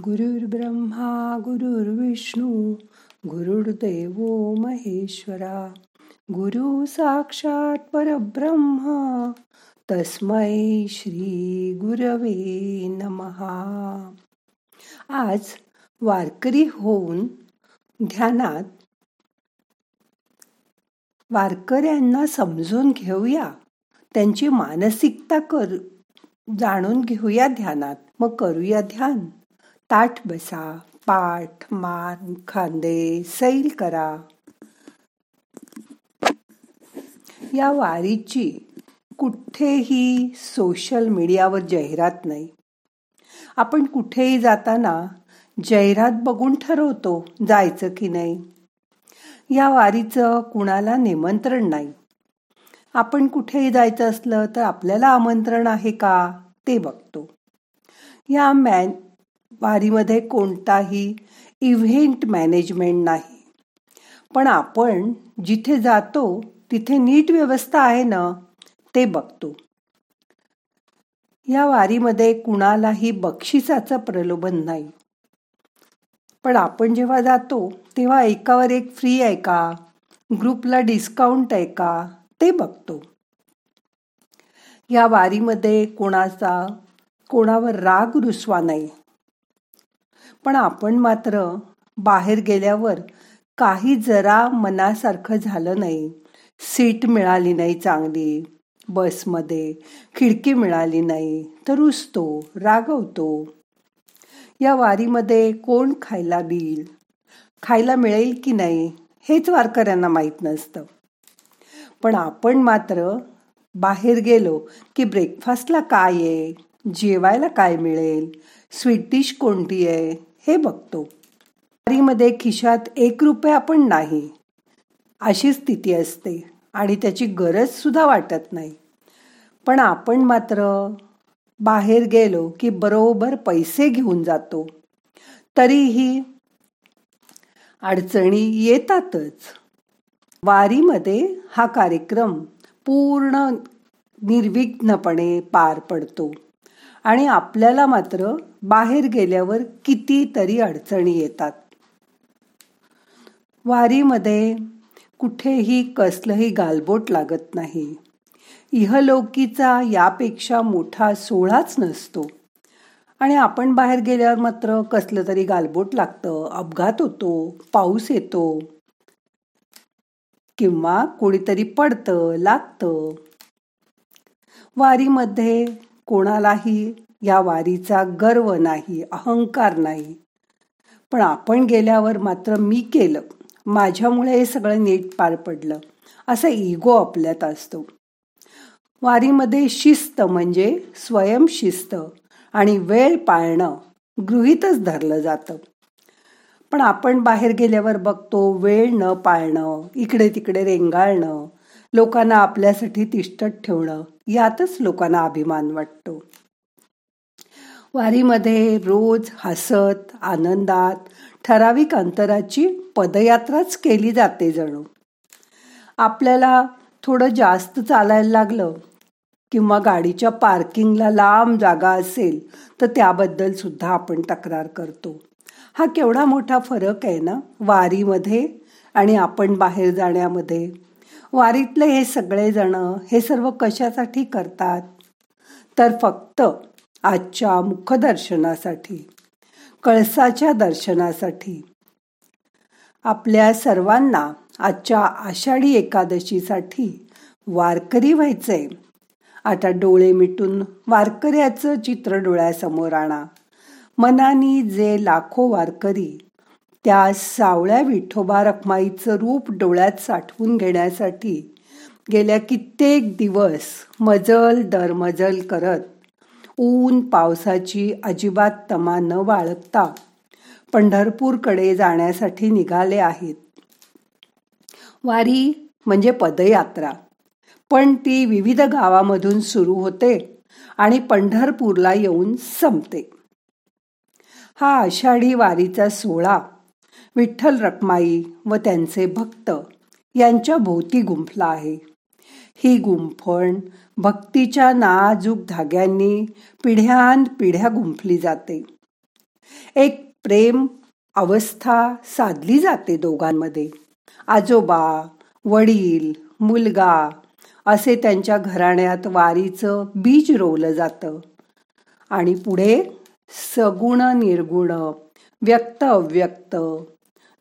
गुरुर्ब्रह्मा गुरुर्विष्णू गुरुर्देव महेश्वरा. गुरु साक्षात परब्रह्म तस्मै श्री गुरवे नमहा आज वारकरी होऊन ध्यानात वारकऱ्यांना समजून घेऊया. त्यांची मानसिकता कर जाणून घेऊया ध्यानात. मग करूया ध्यान. ताठ बसा पाठ मान खांदे सैल करा. या वारीची कुठेही सोशल मीडियावर जाहिरात नाही. आपण कुठेही जाताना जाहिरात बघून ठरवतो जायचं की नाही. या वारीचं कुणाला निमंत्रण नाही. आपण कुठेही जायचं असलं तर आपल्याला आमंत्रण आहे का ते बघतो. या मॅन वारीमध्ये कोणताही इव्हेंट मॅनेजमेंट नाही. पण आपण जिथे जातो तिथे नीट व्यवस्था आहे ना ते बघतो. या वारीमध्ये कुणालाही बक्षिसाचं प्रलोभन नाही. पण आपण जेव्हा जातो तेव्हा एकावर एक फ्री आहे का? ग्रुपला डिस्काउंट आहे का? ते बघतो. या वारीमध्ये कोणाचा कोणावर राग रुसवा नाही. पण आपण मात्र बाहेर गेल्यावर काही जरा मनासारखं झालं नाही. सीट मिळाली नाही चांगली. बसमध्ये खिडकी मिळाली नाही. तर रुसतो रागवतो. या वारीमध्ये कोण खायला देईल खायला मिळेल की नाही हेच वारकऱ्यांना माहीत नसतं. पण आपण मात्र बाहेर गेलो की ब्रेकफास्टला काय आहे? जेवायला काय मिळेल? स्वीट डिश कोणती आहे? हे बघतो. वारीमध्ये खिशात एक रुपया पण नाही. अशी स्थिती असते आणि त्याची गरज सुद्धा वाटत नाही. पण आपण मात्र बाहेर गेलो की बरोबर पैसे घेऊन जातो. तरीही अडचणी येतातच. वारीमध्ये हा कार्यक्रम पूर्ण निर्विघ्नपणे पार पडतो. आणि आपल्याला मात्र बाहेर गेल्यावर कितीतरी अडचणी येतात. वारीमध्ये कुठेही कसलंही गालबोट लागत नाही. इहलोकीचा यापेक्षा मोठा सोहळाच नसतो. आणि आपण बाहेर गेल्यावर मात्र कसलं तरी गालबोट लागतं अपघात होतो पाऊस येतो. किंवा कोणीतरी पडतं लागतं. वारीमध्ये कोणालाही या वारीचा गर्व नाही अहंकार नाही. पण आपण गेल्यावर मात्र मी केलं. माझ्यामुळे हे सगळं नीट पार पडलं. असं इगो आपल्यात असतो. वारीमध्ये शिस्त म्हणजे स्वयंशिस्त आणि वेळ पाळणं गृहीतच धरलं जातं. पण आपण बाहेर गेल्यावर बघतो वेळ न पाळणं इकडे तिकडे रेंगाळणं लोकांना आपल्यासाठी तिष्ठत ठेवणं यातच लोकांना अभिमान वाटतो. वारीमध्ये रोज हसत आनंदात ठराविक अंतराची पदयात्राच केली जाते जणू. आपल्याला थोडं जास्त चालायला लागलं किंवा गाडीच्या पार्किंगला लांब जागा असेल तर त्याबद्दल सुद्धा आपण तक्रार करतो. हा केवढा मोठा फरक आहे ना? वारीमध्ये आणि आपण बाहेर जाण्यामध्ये. वारीतले हे सगळेजणं हे सर्व कशासाठी करतात? तर फक्त आजच्या मुखदर्शनासाठी कळसाच्या दर्शनासाठी. आपल्या सर्वांना आजच्या आषाढी एकादशीसाठी वारकरी व्हायचंय. आता डोळे मिटून वारकऱ्याचं चित्र डोळ्यासमोर आणा. मनानी जे लाखो वारकरी त्या सावळ्या विठोबा रखमाईचं रूप डोळ्यात साठवून घेण्यासाठी गेल्या कित्येक दिवस मजल दरमजल करत ऊन पावसाची अजिबात तमा न बाळगता पंढरपूरकडे जाण्यासाठी निघाले आहेत. वारी म्हणजे पदयात्रा. पण ती विविध गावामधून सुरू होते आणि पंढरपूरला येऊन संपते. हा आषाढी वारीचा सोहळा विठ्ठल रखमाई व त्यांचे भक्त यांच्या भोवती गुंफला आहे. ही गुंफण भक्तीच्या नाजूक धाग्यांनी पिढ्यान पिढ्या गुंफली जाते. एक प्रेम अवस्था साधली जाते दोघांमध्ये. आजोबा वडील मुलगा असे त्यांच्या घराण्यात वारीचं बीज रोवलं जातं. आणि पुढे सगुण निर्गुण व्यक्त अव्यक्त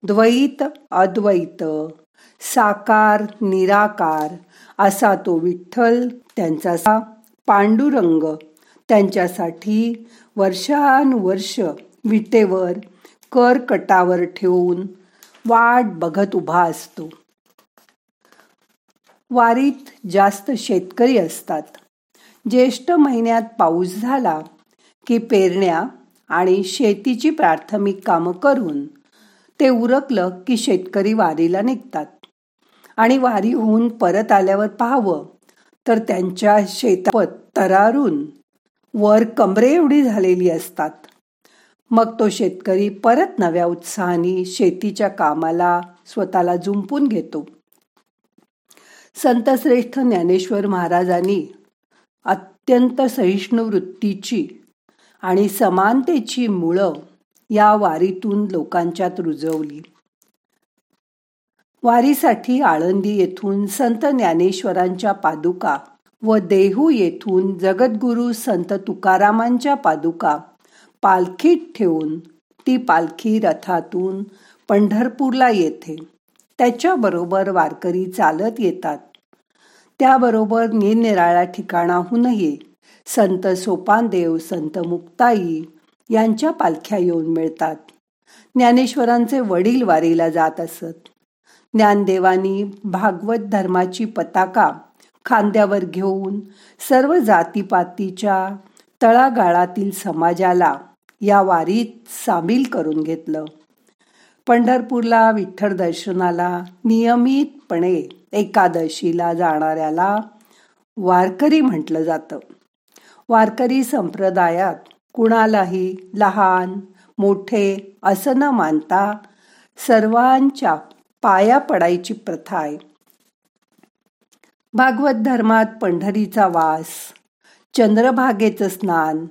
द्वैत अद्वैत साकार निराकार असा तो विठ्ठल त्यांचा पांडुरंग त्यांच्यासाठी वर्षानुवर्ष विटेवर कर कटावर ठेवून वाट बघत उभा असतो. वारीत जास्त शेतकरी असतात. ज्येष्ठ महिन्यात पाऊस झाला की पेरण्या आणि शेतीची प्राथमिक कामं करून ते उरकलं की शेतकरी वारीला निघतात. आणि वारी होऊन परत आल्यावर पाहावं तर त्यांच्या शेतात तरारून वर कमरे एवढी झालेली असतात. मग तो शेतकरी परत नव्या उत्साहाने शेतीच्या कामाला स्वतःला जुंपून घेतो. संतश्रेष्ठ ज्ञानेश्वर महाराजांनी अत्यंत सहिष्णू वृत्तीची आणि समानतेची मुळं या वारीतून लोकांच्यात रुजवली. वारीसाठी आळंदी येथून संत ज्ञानेश्वरांच्या पादुका व देहू येथून जगद्गुरु संत तुकारामांच्या पादुका पालखीत ठेवून ती पालखी रथातून पंढरपूरला येते. त्याच्याबरोबर वारकरी चालत येतात. त्याबरोबर निरनिराळ्या ठिकाणाहूनही संत सोपानदेव संत मुक्ताई यांच्या पालख्या येऊन मिळतात. ज्ञानेश्वरांचे वडील वारीला जात असत. ज्ञानदेवानी भागवत धर्माची पताका खांद्यावर घेऊन सर्व जातीपातीच्या तळागाळातील समाजाला या वारीत सामील करून घेतलं. पंढरपूरला विठ्ठल दर्शनाला नियमितपणे एकादशीला जाणाऱ्याला वारकरी म्हटलं जातं. वारकरी संप्रदायात कुणालाही लहान मोठे असं न मानता सर्वांच्या पाया पडायची प्रथा आहे. भागवत धर्मात पंढरीचा वास चंद्रभागेचं स्नान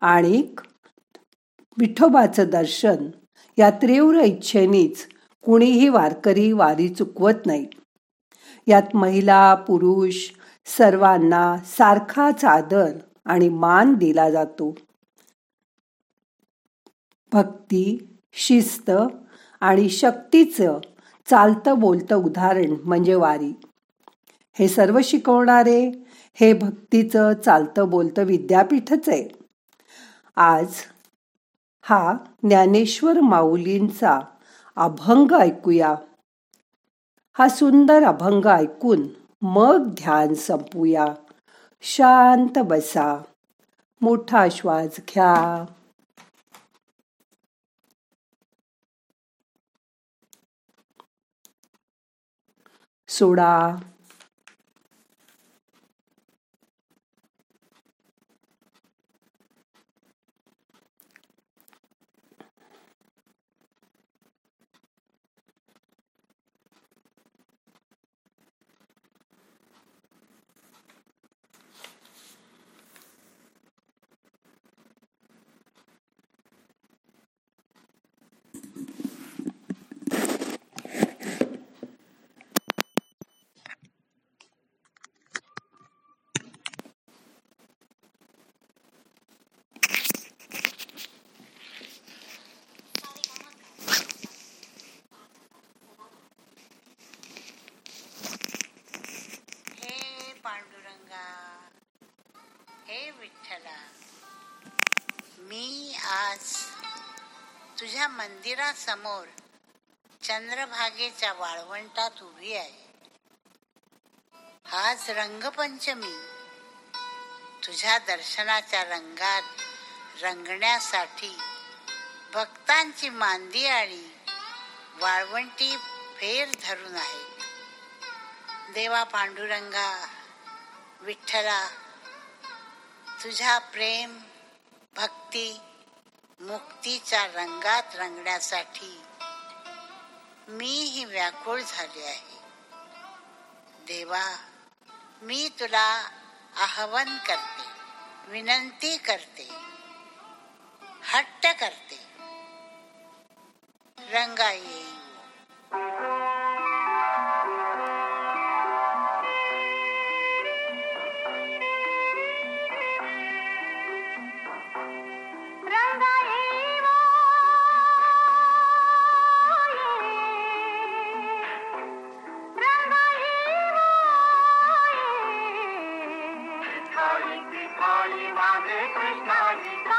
आणि विठोबाचं दर्शन या तीव्र इच्छेनीच कुणीही वारकरी वारी चुकवत नाही. यात महिला पुरुष सर्वांना सारखाच आदर आणि मान दिला जातो. भक्ती शिस्त आणि शक्तीचं चालतं बोलतं उदाहरण म्हणजे वारी. हे सर्व शिकवणारे हे भक्तीचं चालतं बोलतं विद्यापीठच आहे. आज हा ज्ञानेश्वर माऊलींचा अभंग ऐकूया. हा सुंदर अभंग ऐकून मग ध्यान संपूया. शांत बसा. मोठा श्वास घ्या. सोडा. मी आज तुझ्या मंदिरासमोर चंद्रभागेच्या वाळवंटात उभी आहे. आज रंगपंचमी. तुझ्या दर्शनाच्या रंगात रंगण्यासाठी भक्तांची मांदी आणि वाळवंटी फेर धरून आहे देवा पांडुरंगा विठ्ठला तुझ्या प्रेम भक्ती मुक्तीच्या रंगात रंगण्यासाठी मीही व्याकुळ झाले आहे. देवा मी तुला आहवन करते विनंती करते हट्ट करते. रंगा कृष्णा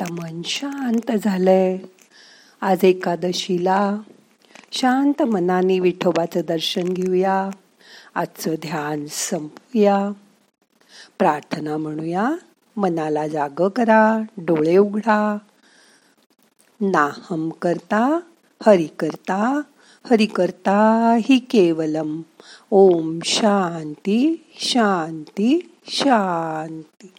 आता मन शांत झालंय. आज एकादशीला शांत मनाने विठोबाचं दर्शन घेऊया. आजचं ध्यान संपूया. प्रार्थना म्हणूया मनाला जाग करा डोळे उघडा. नाहम करता हरि करता हरि करता हि केवलम. ओम शांती शांती शांती.